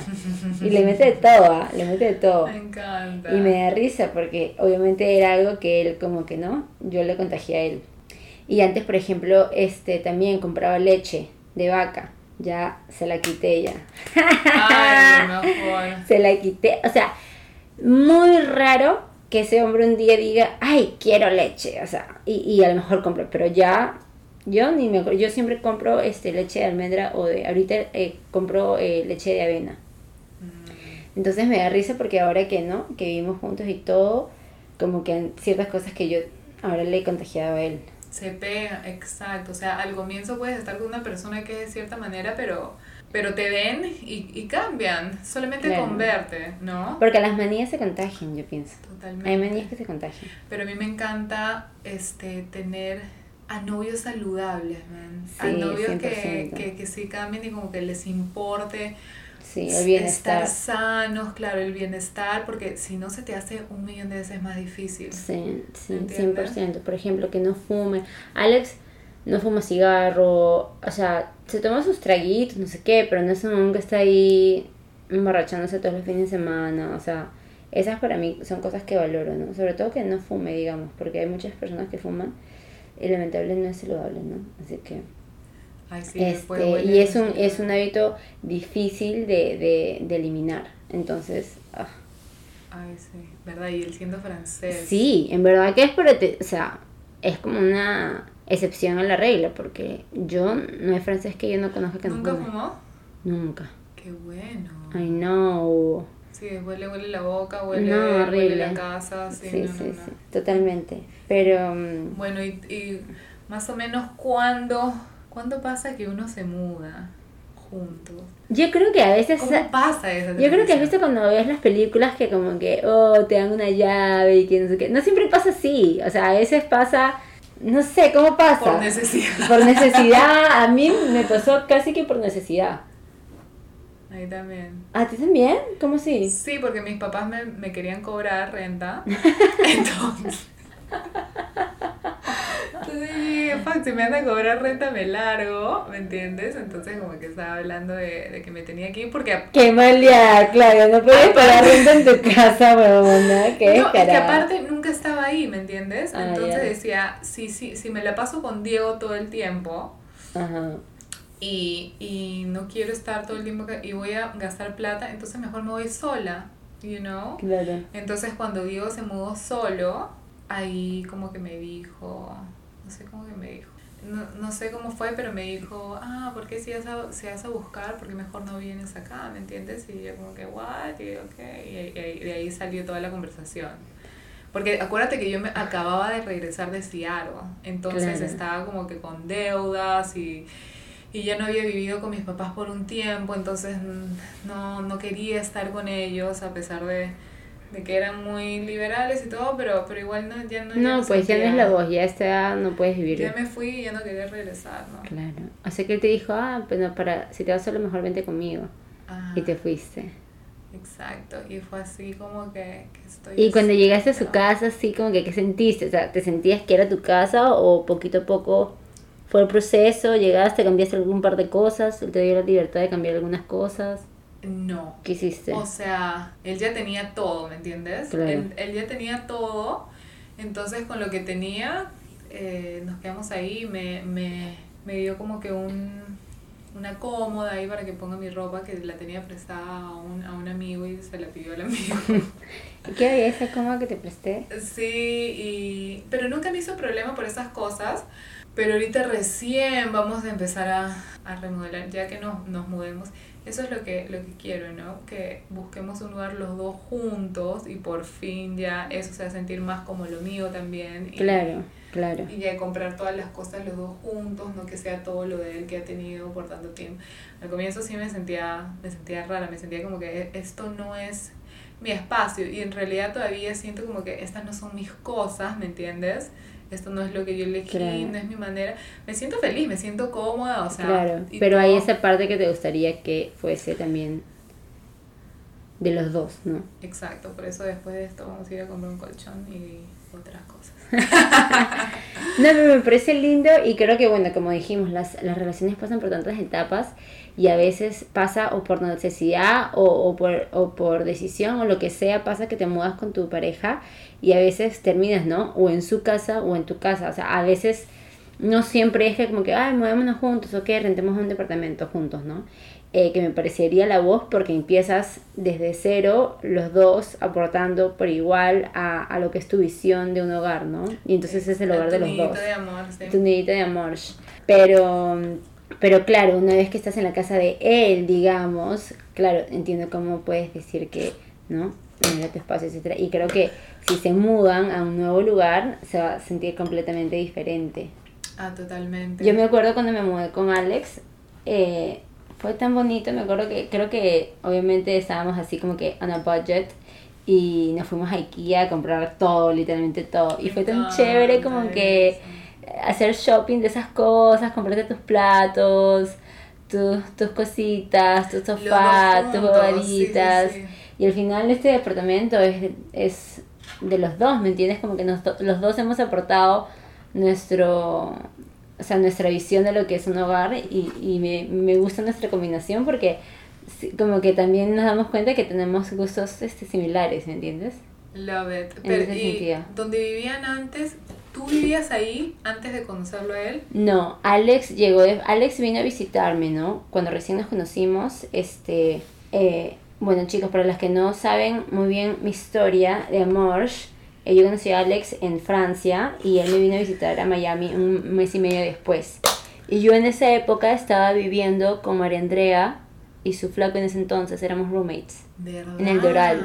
Y le mete de todo, ¿ah? le mete de todo. Me encanta. Y me da risa porque obviamente era algo que él como que no, yo le contagié a él. Y antes, por ejemplo, este también compraba leche de vaca. Ya se la quité ya. Ay, lo mejor. *laughs* se la quité. O sea, muy raro que ese hombre un día diga, ay, quiero leche. O sea, y, y a lo mejor compro. Pero ya, yo ni me. Yo siempre compro este, leche de almendra o de. Ahorita eh, compro eh, leche de avena. Mm, Entonces me da risa porque ahora que no, que vivimos juntos y todo, como que han- ciertas cosas que yo ahora le he contagiado a él. Se pega, exacto. O sea, al comienzo puedes estar con una persona que es de cierta manera, pero, pero te ven y, y cambian. Solamente Claro. con verte, ¿no? Porque las manías se contagian, yo pienso. Totalmente. Hay manías que se contagian. Pero a mí me encanta este tener a novios saludables, man. a Sí, novios que, 100%. que, que sí cambien y como que les importe Sí, el bienestar. estar sanos, claro, el bienestar, porque si no se te hace un millón de veces más difícil. Sí, sí, ¿Entiendes? 100%. Por ejemplo, que no fume. Alex no fuma cigarro, o sea, se toma sus traguitos, no sé qué, pero no es un hombre que está ahí emborrachándose todos los fines de semana, o sea, esas para mí son cosas que valoro, ¿no? Sobre todo que no fume, digamos, porque hay muchas personas que fuman y lamentablemente no es saludable, ¿no? Así que... Ay, sí, Este, y es un, es un hábito difícil de, de, de eliminar. Entonces, ah, Ay, sí, ¿verdad? Y él siendo francés. sí, en verdad que es por, o sea, es como una excepción a la regla, porque yo no hay francés que yo no conozca que no ¿Nunca fumó? Nunca. Qué bueno. I know. Sí, después le huele la boca, huele, No, huele la casa, sí, Sí, no, sí, no, no. sí, totalmente. Pero, mm, Bueno, y, y más o menos cuándo, ¿cuándo pasa que uno se muda juntos? yo creo que a veces... ¿Cómo pasa eso? Yo creo que has visto cuando ves las películas que como que, oh, te dan una llave y que no sé qué. No siempre pasa así. O sea, a veces pasa, no sé, ¿cómo pasa? Por necesidad. Por necesidad. A mí me pasó casi que por necesidad. Ahí también. ¿A ti también? ¿Cómo así? Sí, porque mis papás me, me querían cobrar renta. *laughs* Entonces. Fuck, si me van a cobrar renta me largo, ¿me entiendes? Entonces como que estaba hablando de, de que me tenía que ir porque... Qué mal ya, claro, no puedes pagar renta en tu casa, huevona, qué No, es que aparte nunca estaba ahí, ¿me entiendes? Ah, Entonces decía, si, si, si me la paso con Diego todo el tiempo Ajá, y, y no quiero estar todo el tiempo que- y voy a gastar plata, entonces mejor me voy sola, you know? claro. Entonces cuando Diego se mudó solo, ahí como que me dijo, sé cómo que me dijo, no, no sé cómo fue, pero me dijo, ah, ¿por qué si vas a, si vas a buscar? ¿Por qué mejor no vienes acá? ¿Me entiendes? Y yo como que, what? Y yo, ok, y, y- y de ahí salió toda la conversación. Porque acuérdate que yo me acababa de regresar de Seattle, entonces Claro. estaba como que con deudas y, y ya no había vivido con mis papás por un tiempo, entonces mm, no, no quería estar con ellos a pesar de, de que eran muy liberales y todo, pero, pero igual no, ya no... No, me pues ya no es la voz, ya está, no puedes vivir. Ya me fui y ya no quería regresar, ¿no? Claro. O sea que él te dijo, ah, pues no, para, si te vas solo mejor vente conmigo. Ajá, Y te fuiste. Exacto, y fue así como que, que estoy... Y cuando llegaste a su casa, así como que, ¿qué sentiste? O sea, ¿te sentías que era tu casa o poquito a poco fue el proceso? ¿Llegaste, cambiaste algún par de cosas? ¿Él te dio la libertad de cambiar algunas cosas? No, ¿Qué hiciste? O sea, él ya tenía todo, ¿me entiendes? Claro. Él, él ya tenía todo, entonces con lo que tenía, eh, nos quedamos ahí, me, me, me dio como que un, una cómoda ahí para que ponga mi ropa, que la tenía prestada a un, a un amigo y se la pidió al amigo. *laughs* ¿Qué había esa cómoda que te presté? Sí, y, pero nunca me hizo problema por esas cosas. Pero ahorita recién vamos a empezar a, a remodelar, ya que nos, nos mudemos. Eso es lo que, lo que quiero, ¿no? Que busquemos un lugar los dos juntos y por fin ya eso se va a sentir más como lo mío también. Y, Claro, claro. Y ya comprar todas las cosas los dos juntos, no que sea todo lo de él que ha tenido por tanto tiempo. Al comienzo sí me sentía, me sentía rara, me sentía como que "E-, esto no es mi espacio y en realidad todavía siento como que estas no son mis cosas, ¿me entiendes? Esto no es lo que yo elegí, Claro. no es mi manera. Me siento feliz, me siento cómoda, o sea... Claro, pero hay esa parte que te gustaría que fuese también de los dos, ¿no? Exacto, por eso después de esto vamos a ir a comprar un colchón y otras cosas. *laughs* No, pero me parece lindo y creo que, bueno, como dijimos, las, las relaciones pasan por tantas etapas y a veces pasa o por necesidad o, o, por, o por decisión o lo que sea, pasa que te mudas con tu pareja y a veces terminas, ¿no? O en su casa o en tu casa. O sea, a veces no siempre es que como que, ay, mudámonos juntos o que rentemos un departamento juntos, ¿no? Eh, que me parecería la voz porque empiezas desde cero los dos aportando por igual a, a lo que es tu visión de un hogar, ¿no? Y entonces es el hogar de los dos de amor, sí. tu nidito de amor. Pero, pero claro, una vez que estás en la casa de él, digamos, claro, entiendo cómo puedes decir que, ¿no? No era tu espacio, etcétera. Y creo que si se mudan a un nuevo lugar, se va a sentir completamente diferente. Ah, totalmente. Yo me acuerdo cuando me mudé con Alex, eh, fue tan bonito, me acuerdo que creo que obviamente estábamos así como que on a budget y nos fuimos a Ikea a comprar todo, literalmente todo. Y fue tan chévere como que eso. Hacer shopping de esas cosas, comprarte tus platos, tus, tus cositas, tus dos tus juntos, sí, sí, bobaditas. Y al final este departamento es, es de los dos, ¿me entiendes? Como que nos- los dos hemos aportado nuestro, o sea, nuestra visión de lo que es un hogar y, y me, me gusta nuestra combinación porque como que también nos damos cuenta que tenemos gustos este, similares, ¿me entiendes? Love it. En Pero, ese y sentido. donde vivían antes, ¿tú vivías ahí antes de conocerlo a él? No, Alex llegó, de- Alex vino a visitarme, ¿no? Cuando recién nos conocimos, este, eh, bueno chicos, para los que no saben muy bien mi historia de amor, eh, yo conocí a Alex en Francia y él me vino a visitar a Miami un mes y medio después. Y yo en esa época estaba viviendo con María Andrea y su flaco en ese entonces, éramos roommates. ¿Verdad? En el Doral.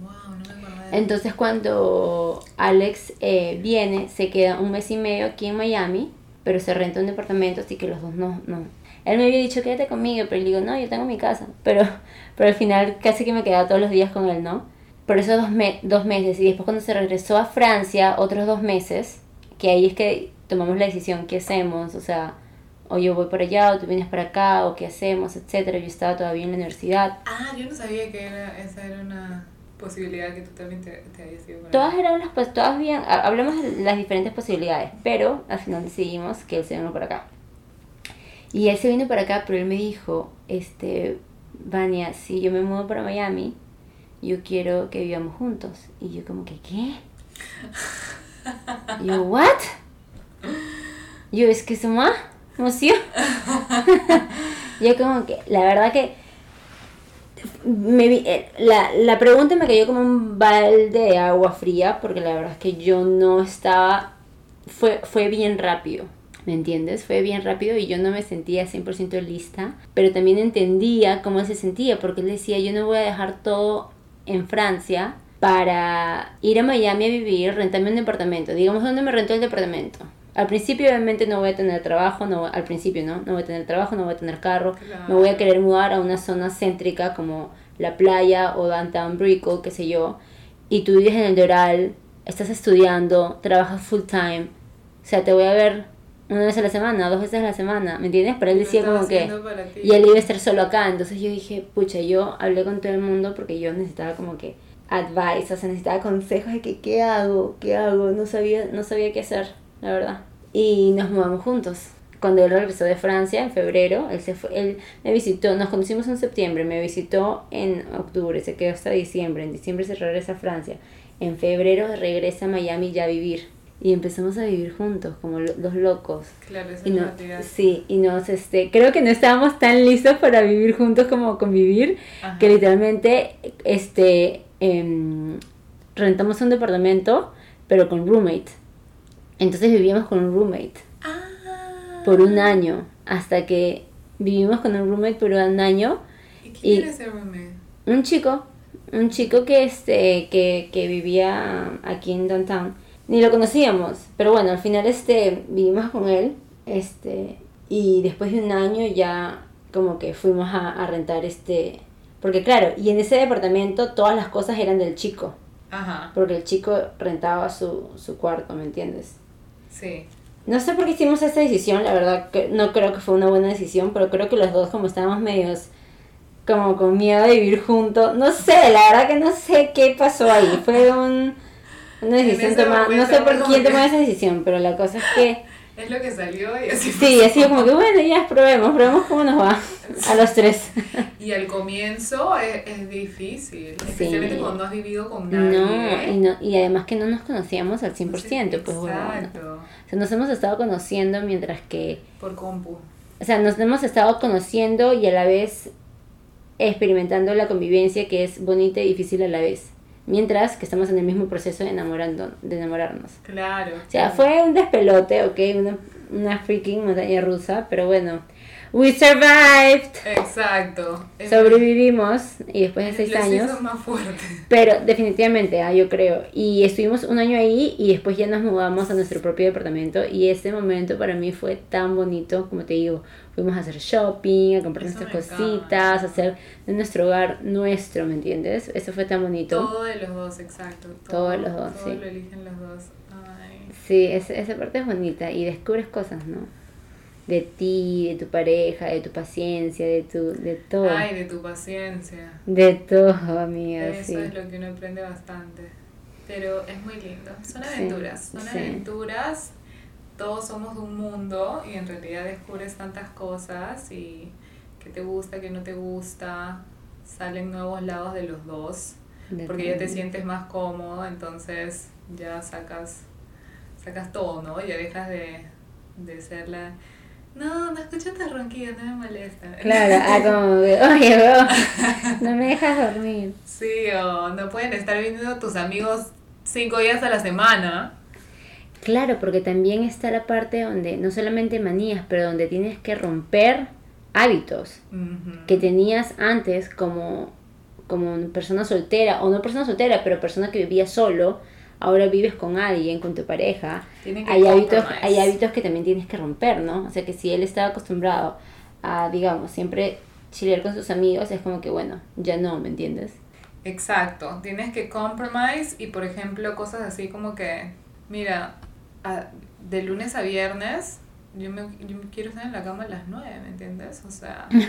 Wow, no me acordaba de Entonces cuando Alex eh, viene, se queda un mes y medio aquí en Miami, pero se renta un departamento, así que los dos no, no. Él me había dicho, quédate conmigo, pero le digo, no, yo tengo mi casa. Pero, pero al final casi que me quedaba todos los días con él, ¿no? Por esos dos, me- dos meses. Y después cuando se regresó a Francia, otros dos meses, que ahí es que tomamos la decisión, ¿qué hacemos? O sea, o yo voy para allá, o tú vienes para acá, o qué hacemos, etcétera. Yo estaba todavía en la universidad. Ah, yo no sabía que era, esa era una... posibilidad que tú también te, te hayas ido para Todas eran las, pues todas bien, ha- hablamos de las diferentes posibilidades, pero al final decidimos que él se vino para acá. Y él se vino para acá, pero él me dijo, este, Vania, si yo me mudo para Miami, yo quiero que vivamos juntos. Y yo como que, ¿qué? *laughs* yo, ¿what? Yo, es que moi, monsieur. *laughs* *laughs* yo como que, la verdad que me vi- eh, la, la pregunta me cayó como un balde de agua fría porque la verdad es que yo no estaba, fue, fue bien rápido, ¿me entiendes? Fue bien rápido y yo no me sentía 100% lista, pero también entendía cómo se sentía porque él decía, yo no voy a dejar todo en Francia para ir a Miami a vivir, rentarme un departamento. Digamos, ¿dónde me rentó el departamento? Al principio obviamente no voy a tener trabajo, no, al principio no, no voy a tener trabajo, no voy a tener carro, Claro. me voy a querer mudar a una zona céntrica como la playa o downtown Brickell, qué sé yo, y tú vives en el Doral, estás estudiando, trabajas full time, o sea, te voy a ver una vez a la semana, dos veces a la semana, ¿me entiendes? Pero él decía como que... Y él iba a estar solo acá, entonces yo dije, pucha, yo hablé con todo el mundo porque yo necesitaba como que advice, o sea, necesitaba consejos de que qué hago, qué hago, no sabía, no sabía qué hacer, la verdad. Y nos mudamos juntos. Cuando él regresó de Francia en febrero, él se fue, él me visitó, nos conocimos en septiembre, me visitó en octubre, se quedó hasta diciembre, en diciembre se regresa a Francia, en febrero regresa a Miami ya a vivir. Y empezamos a vivir juntos, como lo- los locos. Claro, esa Y es no, realidad. sí, y nos, este, creo que no estábamos tan listos para vivir juntos como convivir, Ajá. que literalmente, este, em, rentamos un departamento, pero con roommate. Entonces vivíamos con un roommate Ah. por un año, hasta que vivimos con un roommate por un año, ¿Y quién era ese roommate? un chico, un chico que, este, que, que vivía aquí en downtown. Ni lo conocíamos, pero bueno, al final este, vivimos con él, este, y después de un año ya como que fuimos a, a rentar este, porque claro, y en ese departamento todas las cosas eran del chico, Ajá, porque el chico rentaba su, su cuarto, ¿me entiendes? Sí. No sé por qué hicimos esta decisión, la verdad que no creo que fue una buena decisión, pero creo que los dos como estábamos medios como con miedo de vivir juntos, no sé, la verdad que no sé qué pasó ahí, fue un, una *laughs* decisión tomada, no sé por quién tomó esa decisión, pero la cosa es que *laughs* Es lo que salió y así sí, pasó. así como que bueno, ya probemos, probemos cómo nos va a los tres. *laughs* Y al comienzo es, es difícil, especialmente cuando no has vivido con nadie. No y, no, y además que no nos conocíamos al 100%, pues bueno, Exacto, o sea, nos hemos estado conociendo mientras que por compu. o sea, nos hemos estado conociendo y a la vez experimentando la convivencia que es bonita y difícil a la vez. Mientras que estamos en el mismo proceso de, enamorando, de enamorarnos. Claro. O sea, fue un despelote, ok, una, una freaking montaña rusa, pero bueno, we survived. Exacto. Sobrevivimos y después de seis los años. hizo más fuerte. Pero definitivamente, ah, yo creo. Y estuvimos un año ahí y después ya nos mudamos a nuestro propio departamento. Y ese momento para mí fue tan bonito, como te digo. Fuimos a hacer shopping, a comprar Eso nuestras cositas, a hacer de nuestro hogar nuestro, ¿me entiendes? Eso fue tan bonito. Todo de los dos, exacto. Todo de los dos, todo sí. lo eligen los dos. Ay. Sí, esa, esa parte es bonita y descubres cosas, ¿no? De ti, de tu pareja, de tu paciencia, de tu, de todo. Ay, de tu paciencia. De todo, amiga, Eso sí. es lo que uno aprende bastante. Pero es muy lindo. Son Sí, aventuras. Son sí. aventuras. Todos somos de un mundo y en realidad descubres tantas cosas y que te gusta, que no te gusta. Salen nuevos lados de los dos. De Porque ya te sientes más cómodo, entonces ya sacas, sacas todo, ¿no? Ya dejas de, de ser la... No, no escucho tus ronquidos, no me molesta. Claro, ah, *laughs* como que, oye, bro, no me dejas dormir. Sí, o no pueden estar viendo tus amigos cinco días a la semana. Claro, porque también está la parte donde no solamente manías, pero donde tienes que romper hábitos que tenías antes como, como persona soltera, o no persona soltera, pero persona que vivía solo, ahora vives con alguien, con tu pareja. Hay hábitos, hay hábitos que también tienes que romper, ¿no? O sea que si él estaba acostumbrado a, digamos, siempre chilear con sus amigos, es como que, bueno, ya no, ¿me entiendes? Exacto, tienes que compromise y por ejemplo cosas así como que, mira, a- de lunes a viernes yo me, yo me quiero estar en la cama a las 9, ¿me entiendes? O sea, *laughs*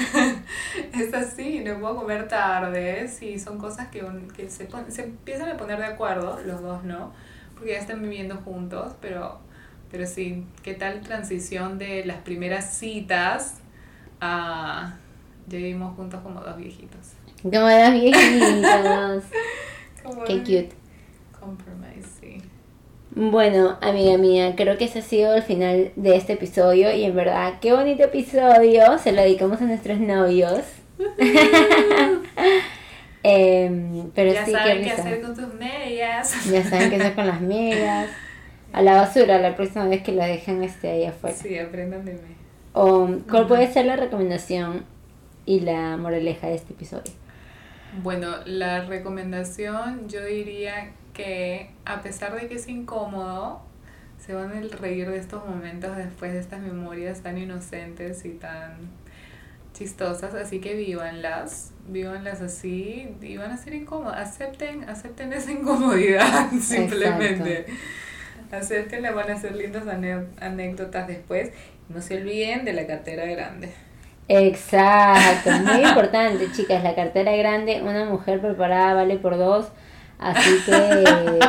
*laughs* es así, no puedo comer tarde, sí, son cosas que, un- que se, pon- se empiezan a poner de acuerdo, los dos, ¿no? Porque ya están viviendo juntos, pero, pero sí, ¿qué tal transición de las primeras citas a ya vivimos juntos como dos viejitos? Como los viejitos. *laughs* Como Qué cute. Compromise, sí. Bueno, amiga mía, creo que ese ha sido el final de este episodio y en verdad, qué bonito episodio, se lo dedicamos a nuestros novios. *laughs* Em, pero ya sí, saben qué hacer con tus medias. Ya saben qué hacer con las medias. A la basura la próxima vez que la dejen este ahí afuera. Sí, aprendan de mí. O, ¿Cuál puede ser la recomendación y la moraleja de este episodio? Bueno, la recomendación yo diría que a pesar de que es incómodo, se van a reír de estos momentos después de estas memorias tan inocentes y tan chistosas, así que vívanlas, vívanlas así y van a ser incómodas, acepten, acepten esa incomodidad *laughs* simplemente. Acéptenla, van a ser lindas anécdotas después. No se olviden de la cartera grande. Exacto, muy *laughs* importante, chicas. La cartera grande, una mujer preparada vale por dos. Así que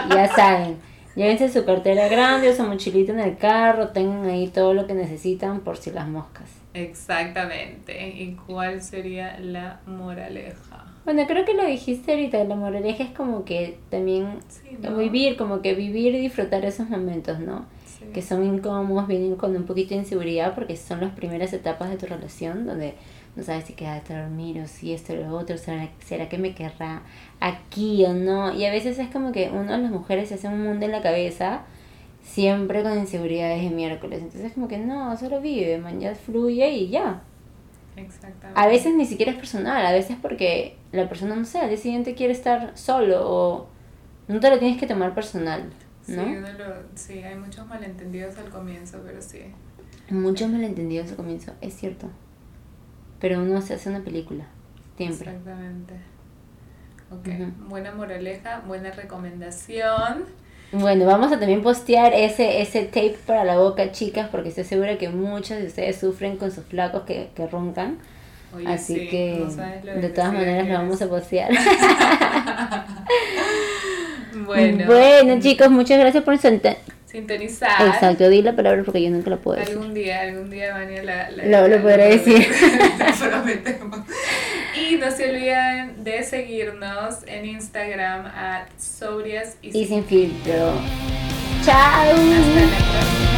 ya saben, llévense su cartera grande o su mochilita en el carro, tengan ahí todo lo que necesitan por si las moscas. Exactamente. ¿Y cuál sería la moraleja? Bueno, creo que lo dijiste ahorita, la moraleja es como que también Sí, ¿no? vivir, como que vivir y disfrutar esos momentos, ¿no? Sí. que son incómodos, vienen con un poquito de inseguridad porque son las primeras etapas de tu relación donde no sabes si quedarte a dormir o si esto o lo otro, ¿será, será que me querrá aquí o no? Y a veces es como que uno de las mujeres se hace un mundo en la cabeza siempre con inseguridades de miércoles. Entonces como que no, solo vive, man, ya fluye y ya. Exactamente. A veces ni siquiera es personal, a veces porque la persona, no sé, al día siguiente quiere estar solo o no te lo tienes que tomar personal, ¿no? Sí, lo- sí, hay muchos malentendidos al comienzo, pero sí. Muchos malentendidos al comienzo, es cierto. Pero uno se hace una película, siempre. Exactamente. Ok, buena moraleja, buena recomendación. Bueno, vamos a también postear ese, ese tape para la boca, chicas, porque estoy segura que muchos de ustedes sufren con sus flacos que, que roncan. Oye, Así sí, que no de todas maneras lo vamos a postear. *laughs* *laughs* Bueno, Bueno, chicos, muchas gracias por senta- sintonizar. Exacto, di la palabra porque yo nunca la puedo decir. Algún día, algún día, Vania, la, la, Lo- lo podré decir. *laughs* Te prometemos. Y no se olviden de seguirnos en Instagram a sobrias y, Y sin filtro. Chao. Hasta la